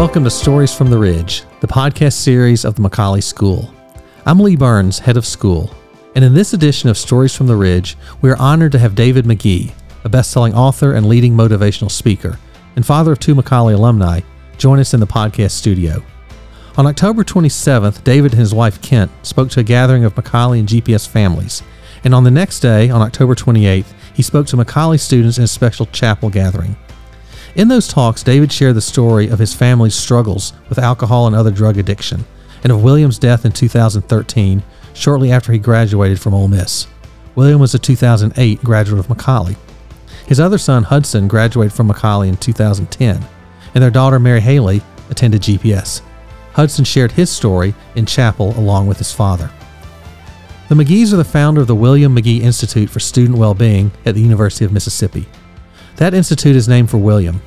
welcome to Stories from the Ridge, the podcast series of the McCallie School. I'm Lee Burns, head of school, and in this edition of Stories from the Ridge, we are honored to have David Magee, a best-selling author and leading motivational speaker, and father of two McCallie alumni, join us in the podcast studio. On October 27th, David and his wife Kent spoke to a gathering of McCallie and GPS families, and on the next day, on October 28th, he spoke to McCallie students in a special chapel gathering. In those talks, David shared the story of his family's struggles with alcohol and other drug addiction, and of William's death in 2013, shortly after he graduated from Ole Miss. William was a 2008 graduate of McCallie. His other son, Hudson, graduated from McCallie in 2010, and their daughter, Mary Haley, attended GPS. Hudson shared his story in chapel along with his father. The Magees are the founder of the William Magee Institute for Student Wellbeing at the University of Mississippi. That institute is named for William.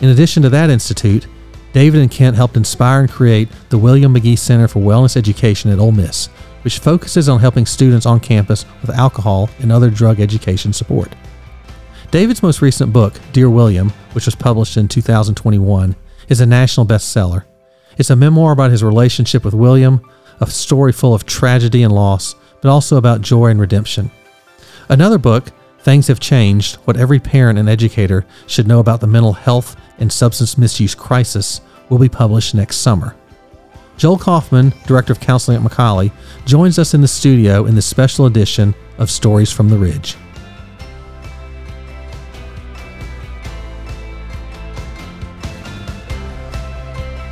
In addition to that institute, David and Kent helped inspire and create the William Magee Center for Wellness Education at Ole Miss, which focuses on helping students on campus with alcohol and other drug education support. David's most recent book, Dear William, which was published in 2021, is a national bestseller. It's a memoir about his relationship with William, a story full of tragedy and loss, but also about joy and redemption. Another book, Things Have Changed What Every Parent and Educator Should Know About the Mental Health and Substance Misuse Crisis, will be published next summer. Joel Coffman, Director of Counseling at McCallie, joins us in the studio in this special edition of Stories from the Ridge.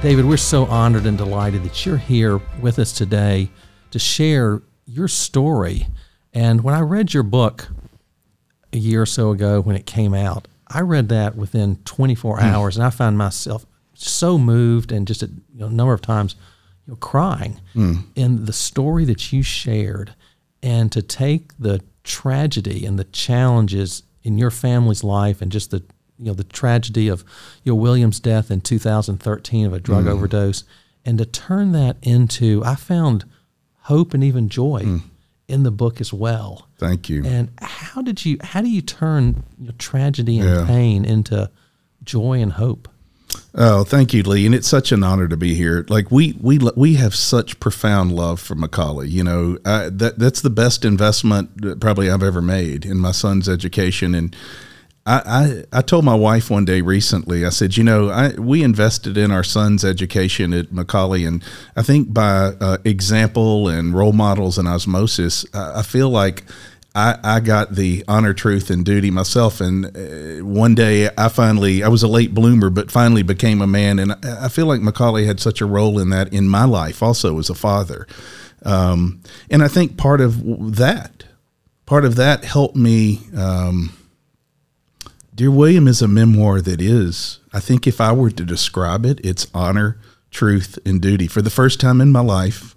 David, we're so honored and delighted that you're here with us today to share your story. And when I read your book, a year or so ago when it came out. I read that within 24 hmm. hours, and I found myself so moved and just a you know, number of times you know, crying mm. in the story that you shared, and to take the tragedy and the challenges in your family's life and just the you know the tragedy of you know William's death in 2013 of a drug mm. overdose, and to turn that into I found hope and even joy mm. In the book as well. Thank you. And how did you? How do you turn tragedy and yeah. pain into joy and hope? Oh, thank you, Lee, and it's such an honor to be here. Like we we we have such profound love for McCallie. You know, I, that that's the best investment probably I've ever made in my son's education, and I, I, told my wife one day recently, I said, you know, I, we invested in our son's education at McCallie. and I think by uh, example and role models and osmosis, I, I feel like I, I got the honor, truth, and duty myself. And uh, one day I finally, I was a late bloomer, but finally became a man. And I, I feel like McCallie had such a role in that in my life also as a father. Um, and I think part of that, part of that helped me. Um, Dear William is a memoir that is, I think if I were to describe it, it's honor, truth, and duty. For the first time in my life,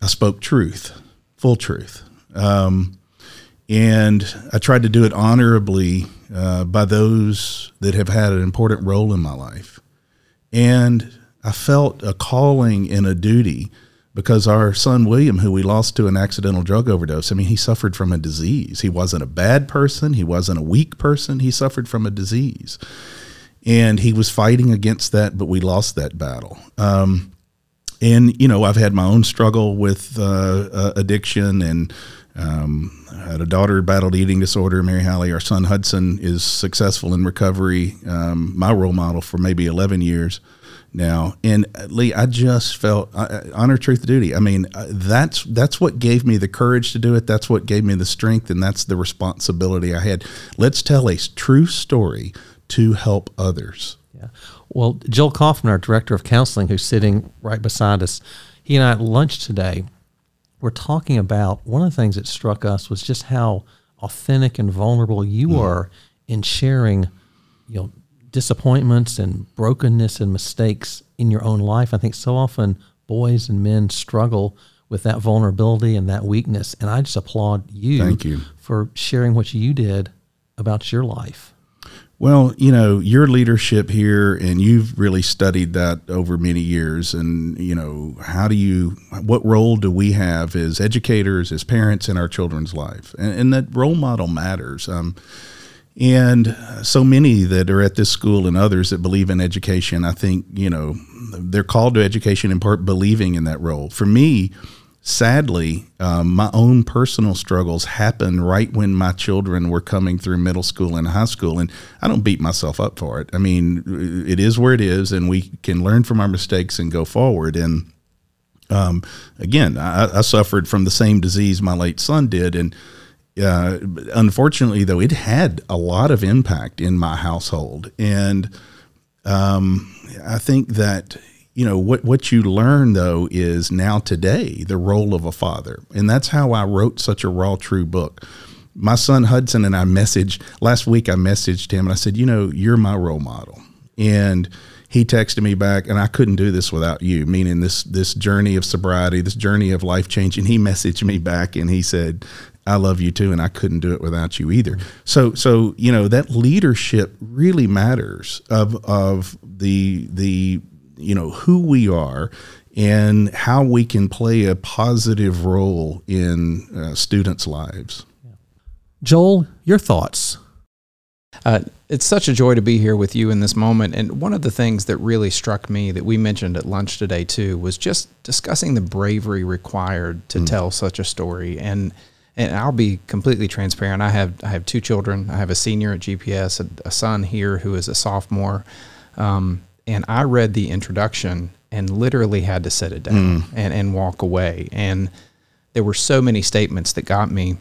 I spoke truth, full truth. Um, and I tried to do it honorably uh, by those that have had an important role in my life. And I felt a calling and a duty because our son William, who we lost to an accidental drug overdose, I mean, he suffered from a disease. He wasn't a bad person, he wasn't a weak person, he suffered from a disease. And he was fighting against that, but we lost that battle. Um, and, you know, I've had my own struggle with uh, uh, addiction and um, I had a daughter battled eating disorder, Mary Hallie. Our son Hudson is successful in recovery, um, my role model for maybe 11 years now. And uh, Lee, I just felt uh, uh, honor, truth, duty. I mean, uh, that's that's what gave me the courage to do it. That's what gave me the strength, and that's the responsibility I had. Let's tell a true story to help others. Yeah. Well, Joel Coffman, our director of counseling, who's sitting right beside us, he and I at lunch today, we're talking about one of the things that struck us was just how authentic and vulnerable you mm. are in sharing, you know, disappointments and brokenness and mistakes in your own life. I think so often boys and men struggle with that vulnerability and that weakness. And I just applaud you, Thank you. for sharing what you did about your life. Well, you know, your leadership here, and you've really studied that over many years. And, you know, how do you, what role do we have as educators, as parents in our children's life? And, and that role model matters. Um, And so many that are at this school and others that believe in education, I think, you know, they're called to education in part believing in that role. For me, sadly, um, my own personal struggles happened right when my children were coming through middle school and high school. And I don't beat myself up for it. I mean, it is where it is, and we can learn from our mistakes and go forward. And um, again, I, I, suffered from the same disease my late son did. And uh, unfortunately, though, it had a lot of impact in my household, and um, I think that you know what what you learn though is now today the role of a father, and that's how I wrote such a raw, true book. My son Hudson and I messaged last week. I messaged him and I said, you know, you're my role model, and he texted me back and I couldn't do this without you meaning this this journey of sobriety this journey of life change and he messaged me back and he said I love you too, and I couldn't do it without you either. So, so you know that leadership really matters of of the the you know who we are and how we can play a positive role in uh, students' lives. Joel, your thoughts? Uh, it's such a joy to be here with you in this moment. And one of the things that really struck me that we mentioned at lunch today too was just discussing the bravery required to mm. tell such a story and and I'll be completely transparent. I have I have two children. I have a senior at GPS, a, a son here who is a sophomore, um, and I read the introduction and literally had to set it down mm. and and walk away. And there were so many statements that got me,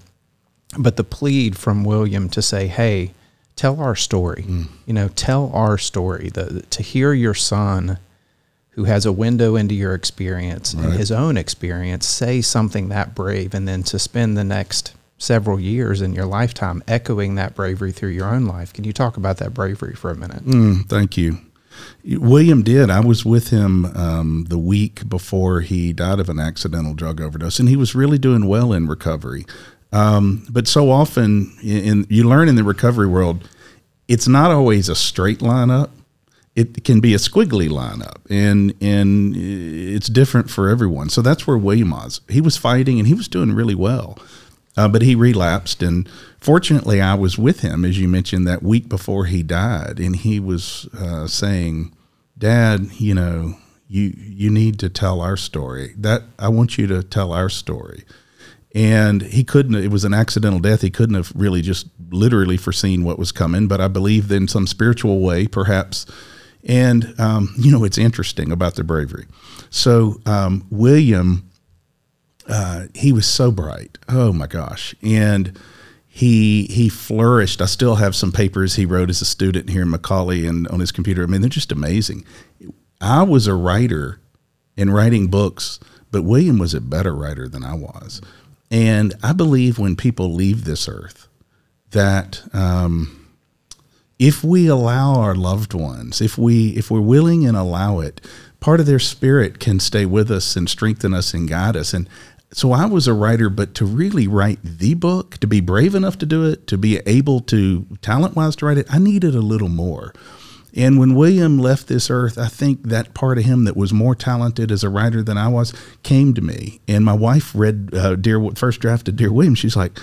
but the plead from William to say, "Hey, tell our story. Mm. You know, tell our story. The to hear your son." Who has a window into your experience right. and his own experience say something that brave and then to spend the next several years in your lifetime echoing that bravery through your own life. Can you talk about that bravery for a minute? Mm, thank you. William did. I was with him um, the week before he died of an accidental drug overdose, and he was really doing well in recovery. Um, but so often, in, in, you learn in the recovery world, it's not always a straight line up it can be a squiggly lineup and and it's different for everyone. So that's where William was. He was fighting and he was doing really well. Uh, but he relapsed and fortunately I was with him as you mentioned that week before he died and he was uh, saying, "Dad, you know, you you need to tell our story. That I want you to tell our story." and he couldn't it was an accidental death he couldn't have really just literally foreseen what was coming but i believe in some spiritual way perhaps and, um, you know, it's interesting about their bravery. So, um, William, uh, he was so bright. Oh my gosh. And he, he flourished. I still have some papers he wrote as a student here in McCallie and on his computer. I mean, they're just amazing. I was a writer in writing books, but William was a better writer than I was. And I believe when people leave this earth, that um, if we allow our loved ones, if we if we're willing and allow it, part of their spirit can stay with us and strengthen us and guide us. And so I was a writer, but to really write the book, to be brave enough to do it, to be able to talent wise to write it, I needed a little more. And when William left this earth, I think that part of him that was more talented as a writer than I was came to me. And my wife read uh, Dear first draft of Dear William. She's like,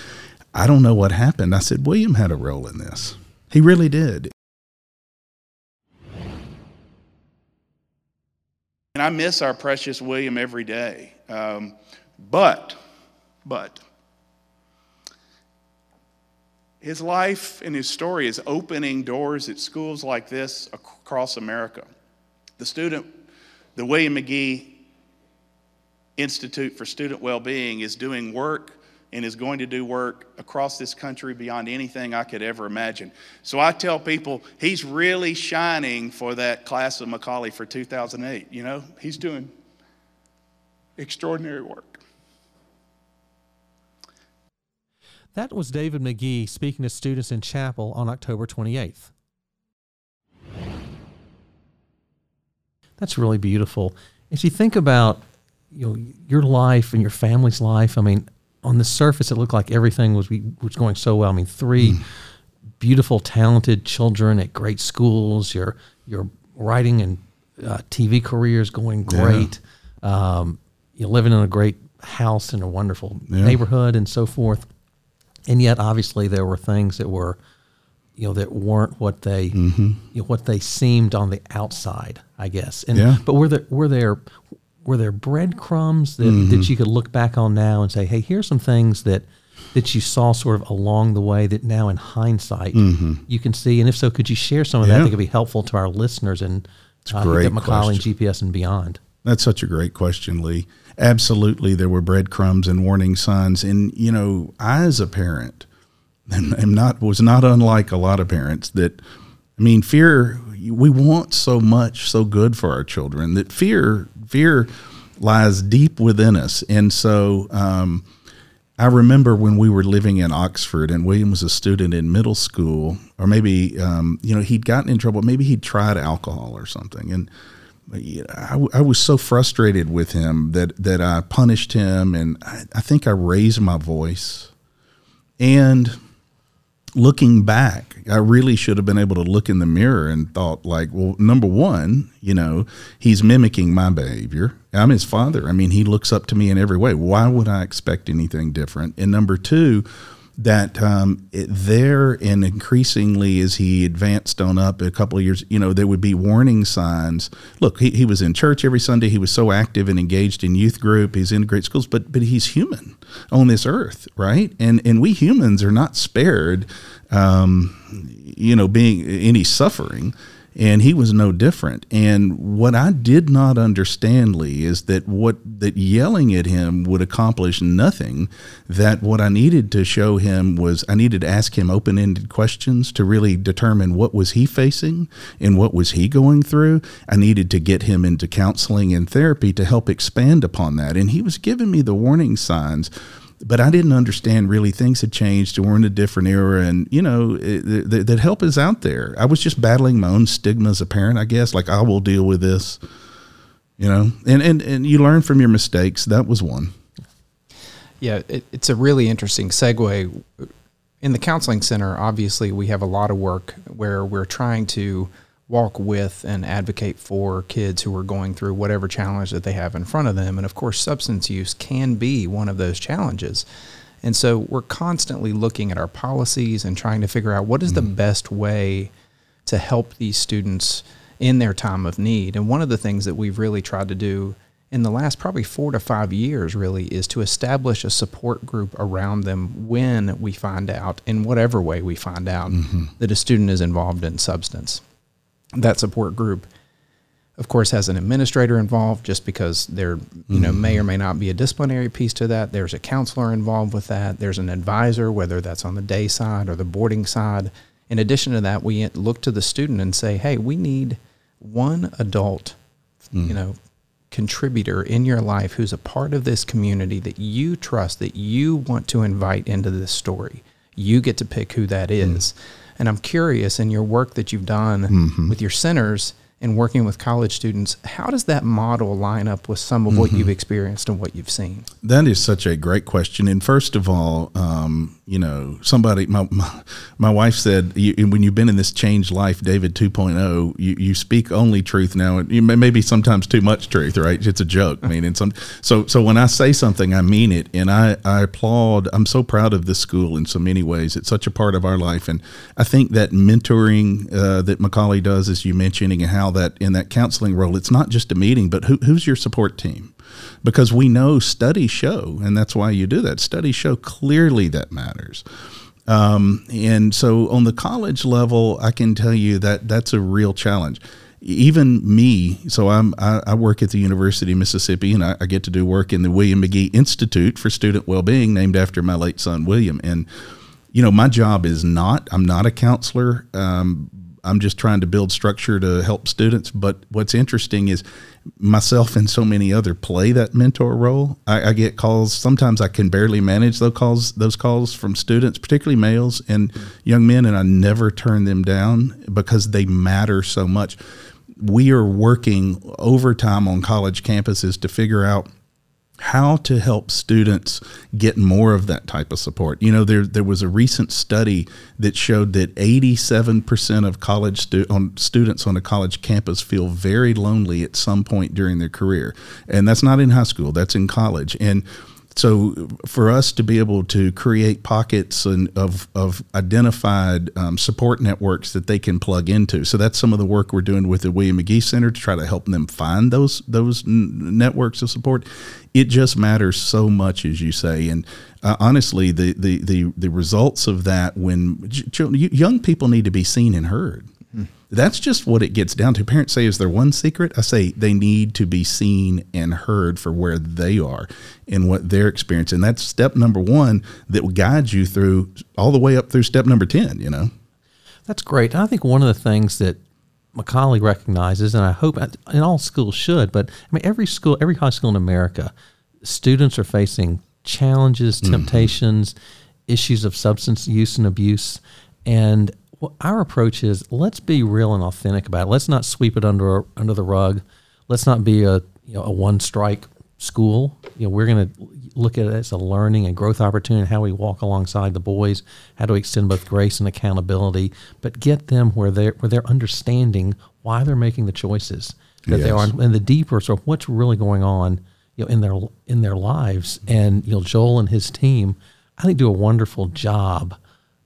I don't know what happened. I said, William had a role in this. He really did. And I miss our precious William every day. Um, but, but, his life and his story is opening doors at schools like this across America. The student, the William Magee Institute for Student Wellbeing, is doing work and is going to do work across this country beyond anything I could ever imagine. So I tell people he's really shining for that class of McCallie for 2008. You know, he's doing extraordinary work. That was David Magee speaking to students in chapel on October 28th. That's really beautiful. As you think about you know your life and your family's life, I mean, on the surface, it looked like everything was was going so well. I mean, three mm. beautiful, talented children at great schools. Your your writing and uh, TV careers going great. Yeah. Um, you're living in a great house in a wonderful yeah. neighborhood and so forth. And yet, obviously, there were things that were you know that weren't what they you know, what they seemed on the outside, I guess. And Yeah. but were there were there were there breadcrumbs that, that you could look back on now and say, hey, here's some things that that you saw sort of along the way that now in hindsight you can see, and if so, could you share some of that Yeah. that could be helpful to our listeners and uh, great at question. and GPS and beyond? That's such a great question, Lee. Absolutely, there were breadcrumbs and warning signs, and you know, I as a parent, am not was not unlike a lot of parents. That I mean, fear. We want so much, so good for our children that fear, fear lies deep within us, and so. Um, I remember when we were living in Oxford and William was a student in middle school, or maybe, um, you know, he'd gotten in trouble. Maybe he'd tried alcohol or something. And I, I was so frustrated with him that, that I punished him. And I, I think I raised my voice. And looking back, I really should have been able to look in the mirror and thought, like, well, number one, you know, he's mimicking my behavior. I'm his father. I mean, he looks up to me in every way. Why would I expect anything different? And number two, that um, it, there and increasingly as he advanced on up a couple of years, you know, there would be warning signs. Look, he, he was in church every Sunday. He was so active and engaged in youth group. He's in great schools, but but he's human on this earth, right? And and we humans are not spared, um, you know, being any suffering and he was no different. And what I did not understand, Lee, is that what that yelling at him would accomplish nothing. That what I needed to show him was I needed to ask him open-ended questions to really determine what was he facing and what was he going through. I needed to get him into counseling and therapy to help expand upon that. And he was giving me the warning signs but I didn't understand really things had changed and we're in a different era and you know it, that, help is out there. I was just battling my own stigma as a parent, I guess. Like I will deal with this, you know, and and and you learn from your mistakes. That was one. Yeah, it, it's a really interesting segue. In the counseling center, obviously, we have a lot of work where we're trying to walk with and advocate for kids who are going through whatever challenge that they have in front of them. And of course, substance use can be one of those challenges. And so we're constantly looking at our policies and trying to figure out what is the mm-hmm. best way to help these students in their time of need. And one of the things that we've really tried to do in the last probably four to five years really is to establish a support group around them when we find out, in whatever way we find out, mm-hmm. that a student is involved in substance. That support group, of course, has an administrator involved just because there, you know, may or may not be a disciplinary piece to that. There's a counselor involved with that. There's an advisor, whether that's on the day side or the boarding side. In addition to that, we look to the student and say, hey, we need one adult, you hmm. know, contributor in your life who's a part of this community that you trust, that you want to invite into this story. You get to pick who that mm. is. And I'm curious in your work that you've done mm-hmm. with your centers and working with college students, how does that model line up with some of what you've experienced and what you've seen? That is such a great question. And first of all, um, you know, somebody, my, my, my wife said, you, when you've been in this changed life, David 2.0, you, you speak only truth now. And you may, maybe sometimes too much truth, right? It's a joke. I mean, and some, so, so when I say something, I mean it. And I, I applaud, I'm so proud of this school in so many ways. It's such a part of our life. And I think that mentoring uh, that McCallie does, as you mentioning, and how that in that counseling role, it's not just a meeting, but who, who's your support team? Because we know studies show, and that's why you do that. Studies show clearly that matters. Um, and so on the college level, I can tell you that that's a real challenge. Even me, so I'm I, I work at the University of Mississippi, and I, I get to do work in the William Magee Institute for Student Wellbeing, named after my late son William. And you know, my job is not. I'm not a counselor. Um, I'm just trying to build structure to help students. But what's interesting is myself and so many other play that mentor role. I, I get calls. Sometimes I can barely manage those calls. Those calls from students, particularly males and young men, and I never turn them down because they matter so much. We are working overtime on college campuses to figure out how to help students get more of that type of support. You know, there there was a recent study that showed that 87% of college stu- on students on a college campus feel very lonely at some point during their career. And that's not in high school, that's in college. And so for us to be able to create pockets and of of identified um, support networks that they can plug into, so that's some of the work we're doing with the William Magee Center to try to help them find those those n- networks of support. It just matters so much, as you say, and uh, honestly, the, the the the results of that when young people need to be seen and heard that's just what it gets down to. Parents say, is there one secret? I say they need to be seen and heard for where they are and what they're experiencing. That's step number one that will guide you through all the way up through step number 10, you know? That's great. And I think one of the things that McCallie recognizes, and I hope in all schools should, but I mean, every school, every high school in America, students are facing challenges, mm-hmm. temptations, mm-hmm. issues of substance use and abuse. And well, our approach is let's be real and authentic about it. Let's not sweep it under under the rug. Let's not be a you know a one strike school. You know, we're going to look at it as a learning and growth opportunity. How we walk alongside the boys, how do we extend both grace and accountability, but get them where they're where they're understanding why they're making the choices that yes. they are, and the deeper sort of what's really going on, you know, in their in their lives. And you know, Joel and his team, I think, do a wonderful job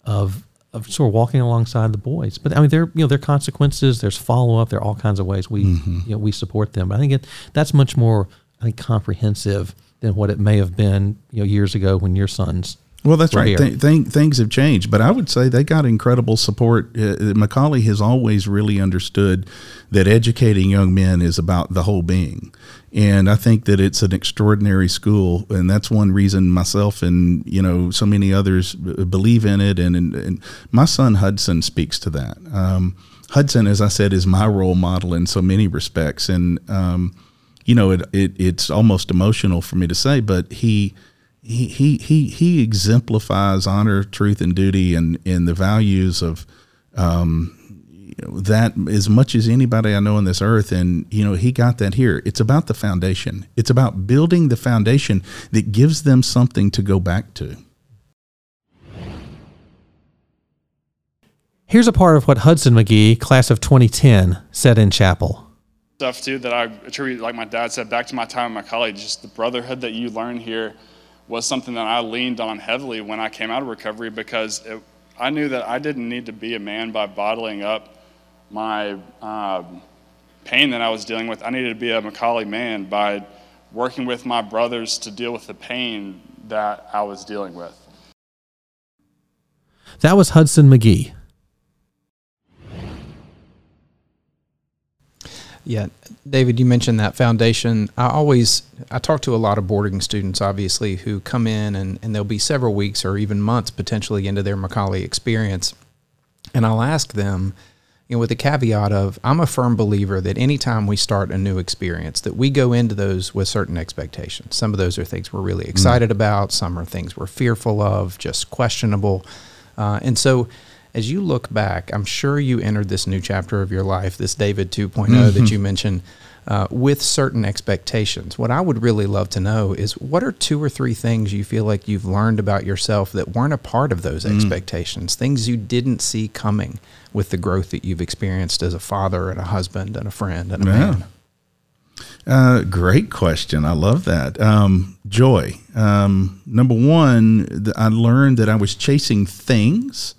of of sort of walking alongside the boys. But I mean, there you know there are consequences. There's follow up. There are all kinds of ways we mm-hmm. you know we support them. But I think it, that's much more I think comprehensive than what it may have been you know years ago when your sons. Well, that's right. Th- th- things have changed, but I would say they got incredible support. Uh, McCallie has always really understood that educating young men is about the whole being. And I think that it's an extraordinary school, and that's one reason myself and you know so many others believe in it. And, and, and my son Hudson speaks to that. Um, Hudson, as I said, is my role model in so many respects, and um, you know it, it, it's almost emotional for me to say, but he he he he he exemplifies honor, truth, and duty, and and the values of um, that as much as anybody I know on this earth. And, you know, he got that here. It's about the foundation, it's about building the foundation that gives them something to go back to. Here's a part of what Hudson Magee, class of 2010, said in chapel. Stuff too that I attribute, like my dad said, back to my time in McCallie. Just the brotherhood that you learn here was something that I leaned on heavily when I came out of recovery because it, I knew that I didn't need to be a man by bottling up my um, pain that I was dealing with, I needed to be a McCallie man by working with my brothers to deal with the pain that I was dealing with. That was Hudson Magee. Yeah, David, you mentioned that foundation. I always I talk to a lot of boarding students, obviously, who come in and, and they'll be several weeks or even months potentially into their McCallie experience. And I'll ask them, you know, with the caveat of I'm a firm believer that anytime we start a new experience, that we go into those with certain expectations. Some of those are things we're really mm. excited mm. about. Some are things we're fearful of, just questionable. Uh, and so, as you look back, I'm sure you entered this new chapter of your life, this David 2 mm-hmm. that you mentioned, uh, with certain expectations. What I would really love to know is what are two or three things you feel like you've learned about yourself that weren't a part of those mm. expectations, things you didn't see coming with the growth that you've experienced as a father and a husband and a friend and a yeah. man? Uh, great question. I love that. Um, joy. Um, number one, I learned that I was chasing things,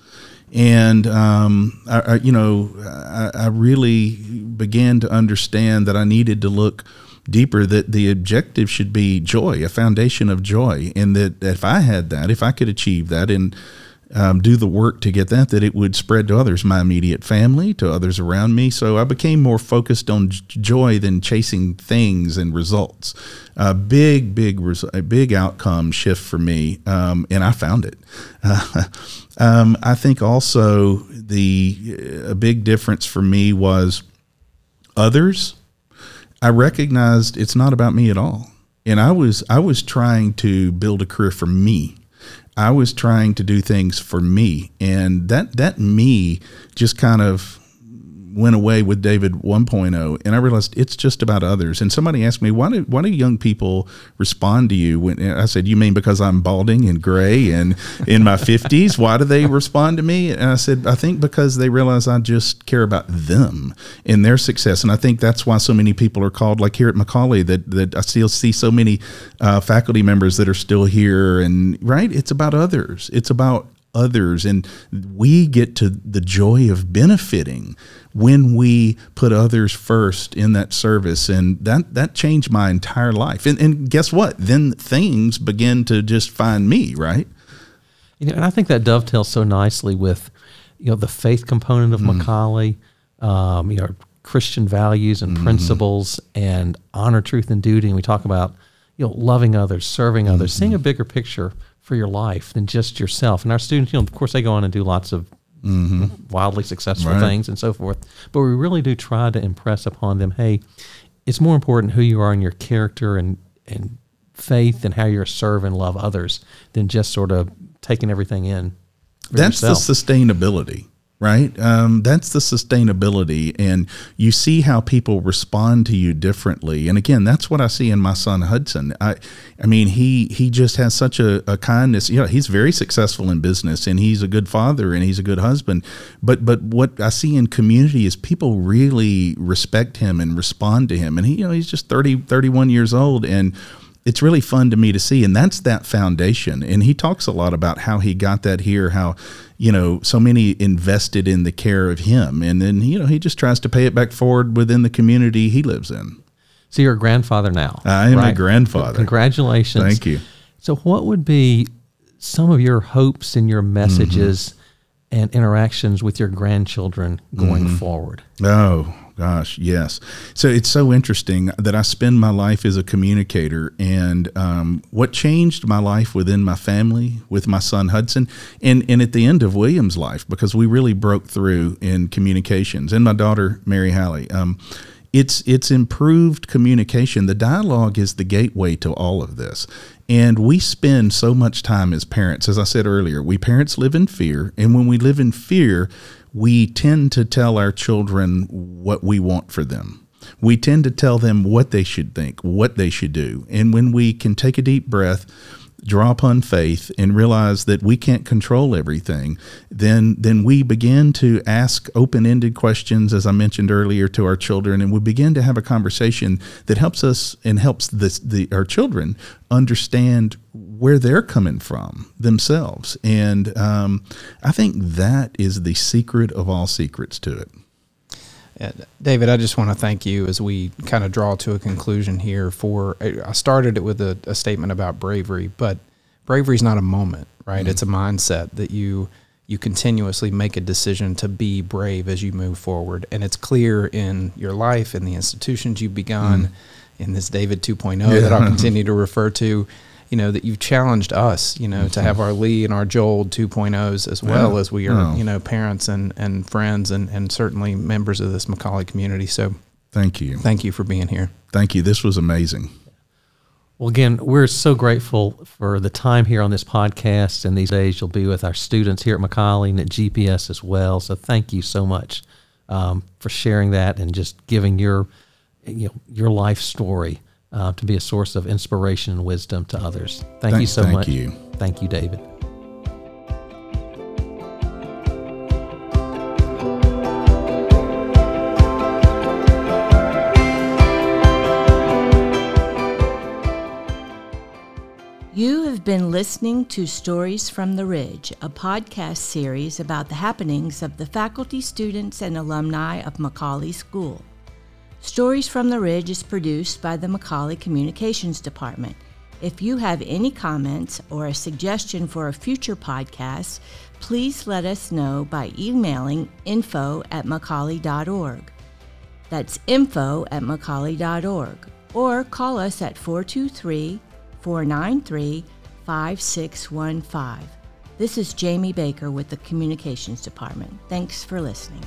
and um, I, I, you know, I, I, really began to understand that I needed to look deeper. That the objective should be joy, a foundation of joy, and that if I had that, if I could achieve that, and um, do the work to get that, that it would spread to others, my immediate family, to others around me. So I became more focused on joy than chasing things and results. A big, big, a big outcome shift for me, um, and I found it. Uh, um, I think also the a big difference for me was others. I recognized it's not about me at all, and I was I was trying to build a career for me. I was trying to do things for me, and that that me just kind of went away with David 1.0, and I realized it's just about others. And somebody asked me, why do why do young people respond to you? When I said, you mean because I'm balding and gray and in my 50s? Why do they respond to me? And I said, I think because they realize I just care about them and their success. And I think that's why so many people are called, like here at McCallie, that that I still see so many uh, faculty members that are still here. And right, it's about others. It's about others. And we get to the joy of benefiting when we put others first in that service. And that that changed my entire life. And, and guess what? Then things begin to just find me right? You know and i think that dovetails so nicely with you know the faith component of mm. McCallie um, you know christian values and mm-hmm. principles and honor truth and duty. And we talk about you know loving others serving mm-hmm. others seeing a bigger picture for your life than just yourself. And our students, you know, of course, they go on and do lots of mm-hmm. wildly successful right. things and so forth. But we really do try to impress upon them, hey, it's more important who you are in your character and and faith and how you're serve and love others than just sort of taking everything in. That's yourself. the sustainability right? Um, that's the sustainability, and you see how people respond to you differently. And again, that's what I see in my son Hudson. I, I mean, he he just has such a, a kindness. You know, he's very successful in business, and he's a good father, and he's a good husband. But but what I see in community is people really respect him and respond to him. And he, you know, he's just 30, 31 years old, and it's really fun to me to see and that's that foundation and he talks a lot about how he got that here how you know so many invested in the care of him. And then you know he just tries to pay it back forward within the community he lives in. So you're a grandfather now. I am right? a grandfather. Congratulations. Thank you. So what would be some of your hopes and your messages mm-hmm. and interactions with your grandchildren going mm-hmm. forward? Oh gosh, yes. So it's so interesting that I spend my life as a communicator, and um, what changed my life within my family with my son Hudson, and and at the end of William's life because we really broke through in communications, and my daughter Mary Hallie. Um, it's it's improved communication. The dialogue is the gateway to all of this. And we spend so much time as parents. As I said earlier, we parents live in fear. And when we live in fear, we tend to tell our children what we want for them. We tend to tell them what they should think, what they should do. And when we can take a deep breath, draw upon faith and realize that we can't control everything, then then we begin to ask open-ended questions, as I mentioned earlier, to our children, and we begin to have a conversation that helps us and helps the, the our children understand where they're coming from themselves. And um, I think that is the secret of all secrets to it. David, I just want to thank you as we kind of draw to a conclusion here. For I started it with a, a statement about bravery, but bravery is not a moment, right? Mm-hmm. It's a mindset that you you continuously make a decision to be brave as you move forward, and it's clear in your life, in the institutions you've begun, mm-hmm. in this David 2.0 yeah. that I'll continue to refer to you know, that you've challenged us, you know, mm-hmm. to have our Lee and our Joel 2.0s as well yeah. as we are, you know, parents and, and friends and, and certainly members of this McCallie community. So thank you. Thank you for being here. Thank you. This was amazing. Well, again, we're so grateful for the time here on this podcast. And these days, you'll be with our students here at McCallie and at GPS as well. So, thank you so much um, for sharing that and just giving your, you know, your life story uh, to be a source of inspiration and wisdom to others. Thank, thank you so thank much. You. Thank you, David. You have been listening to Stories from the Ridge, a podcast series about the happenings of the faculty, students, and alumni of McCallie School. Stories from the Ridge is produced by the McCallie Communications Department. If you have any comments or a suggestion for a future podcast, please let us know by emailing info at McCallie.org. That's info at McCallie.org. Or call us at 423 493 5615. This is Jamie Baker with the Communications Department. Thanks for listening.